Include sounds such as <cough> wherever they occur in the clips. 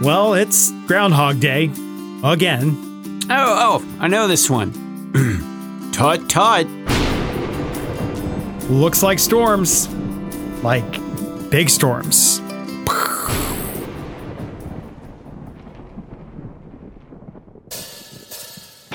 Well, it's Groundhog Day. Again. Oh, oh, I know this one. <clears throat> tut tut. Looks like storms. Like big storms.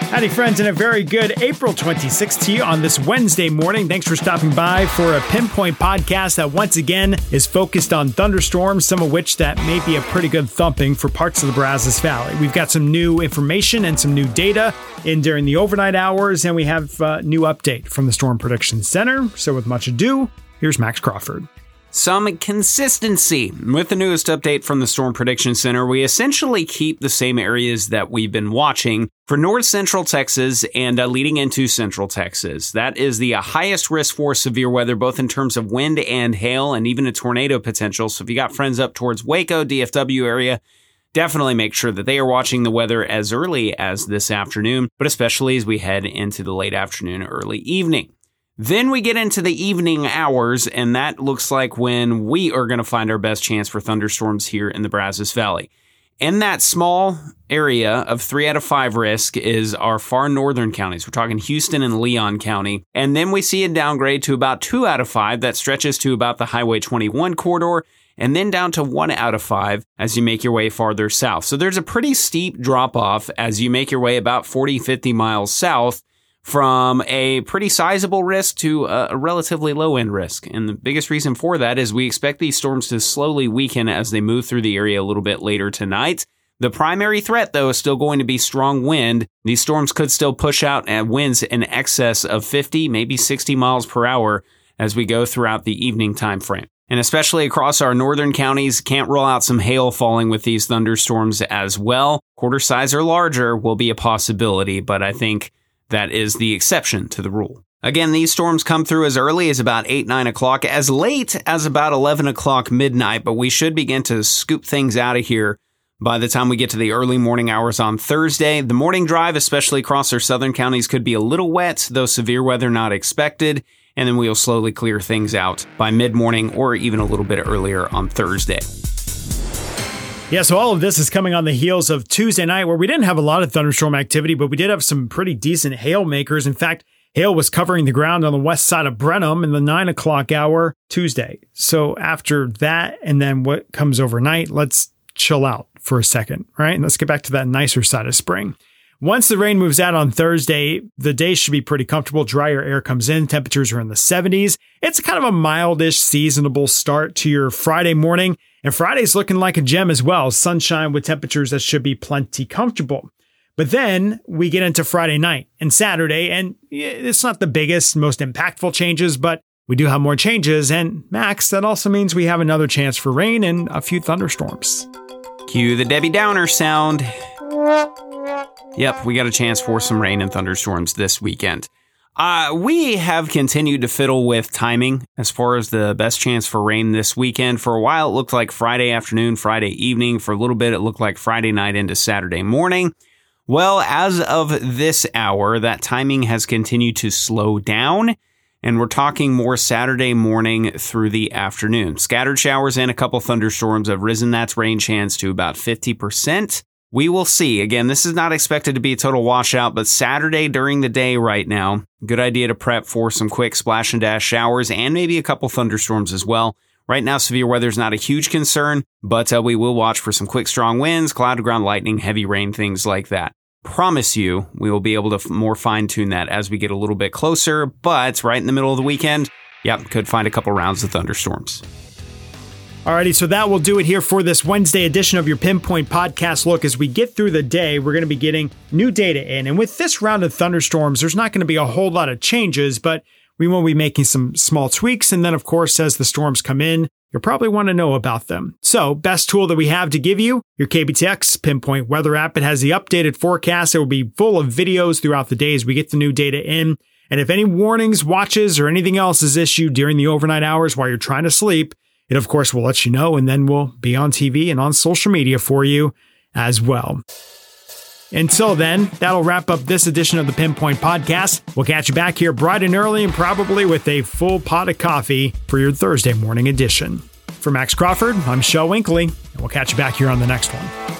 Howdy, friends, and a very good April 26th to you on this Wednesday morning. Thanks for stopping by for a pinpoint podcast that once again is focused on thunderstorms, some of which that may be a pretty good thumping for parts of the Brazos Valley. We've got some new information and some new data in during the overnight hours, and we have a new update from the Storm Prediction Center. So, with much ado, here's Max Crawford some consistency. With the newest update from the Storm Prediction Center, we essentially keep the same areas that we've been watching for north central Texas and uh, leading into central Texas. That is the uh, highest risk for severe weather, both in terms of wind and hail and even a tornado potential. So if you got friends up towards Waco, DFW area, definitely make sure that they are watching the weather as early as this afternoon, but especially as we head into the late afternoon, early evening. Then we get into the evening hours, and that looks like when we are going to find our best chance for thunderstorms here in the Brazos Valley. In that small area of three out of five risk is our far northern counties. We're talking Houston and Leon County. And then we see a downgrade to about two out of five that stretches to about the Highway 21 corridor and then down to one out of five as you make your way farther south. So there's a pretty steep drop off as you make your way about 40, 50 miles south from a pretty sizable risk to a relatively low end risk. And the biggest reason for that is we expect these storms to slowly weaken as they move through the area a little bit later tonight. The primary threat, though, is still going to be strong wind. These storms could still push out at winds in excess of 50, maybe 60 miles per hour as we go throughout the evening time frame. And especially across our northern counties, can't rule out some hail falling with these thunderstorms as well. Quarter size or larger will be a possibility, but I think that is the exception to the rule. Again, these storms come through as early as about 8, 9 o'clock, as late as about 11 o'clock midnight, but we should begin to scoop things out of here by the time we get to the early morning hours on Thursday. The morning drive, especially across our southern counties, could be a little wet, though severe weather not expected, and then we'll slowly clear things out by mid morning or even a little bit earlier on Thursday. Yeah, so all of this is coming on the heels of Tuesday night, where we didn't have a lot of thunderstorm activity, but we did have some pretty decent hail makers. In fact, hail was covering the ground on the west side of Brenham in the nine o'clock hour Tuesday. So after that, and then what comes overnight, let's chill out for a second, right? And let's get back to that nicer side of spring. Once the rain moves out on Thursday, the day should be pretty comfortable. Drier air comes in. Temperatures are in the 70s. It's kind of a mildish, seasonable start to your Friday morning. And Friday's looking like a gem as well. Sunshine with temperatures that should be plenty comfortable. But then we get into Friday night and Saturday, and it's not the biggest, most impactful changes, but we do have more changes. And Max, that also means we have another chance for rain and a few thunderstorms. Cue the Debbie Downer sound. Yep, we got a chance for some rain and thunderstorms this weekend. Uh, we have continued to fiddle with timing as far as the best chance for rain this weekend. For a while, it looked like Friday afternoon, Friday evening. For a little bit, it looked like Friday night into Saturday morning. Well, as of this hour, that timing has continued to slow down, and we're talking more Saturday morning through the afternoon. Scattered showers and a couple thunderstorms have risen that rain chance to about 50%. We will see. Again, this is not expected to be a total washout, but Saturday during the day right now, good idea to prep for some quick splash and dash showers and maybe a couple thunderstorms as well. Right now, severe weather is not a huge concern, but uh, we will watch for some quick, strong winds, cloud to ground lightning, heavy rain, things like that. Promise you, we will be able to f- more fine tune that as we get a little bit closer, but right in the middle of the weekend, yep, could find a couple rounds of thunderstorms. Alrighty, so that will do it here for this Wednesday edition of your Pinpoint Podcast. Look, as we get through the day, we're going to be getting new data in. And with this round of thunderstorms, there's not going to be a whole lot of changes, but we will be making some small tweaks. And then, of course, as the storms come in, you'll probably want to know about them. So, best tool that we have to give you, your KBTX Pinpoint Weather app. It has the updated forecast. It will be full of videos throughout the day as we get the new data in. And if any warnings, watches, or anything else is issued during the overnight hours while you're trying to sleep, it, of course, will let you know, and then we'll be on TV and on social media for you as well. Until then, that'll wrap up this edition of the Pinpoint Podcast. We'll catch you back here bright and early and probably with a full pot of coffee for your Thursday morning edition. For Max Crawford, I'm Shel Winkley, and we'll catch you back here on the next one.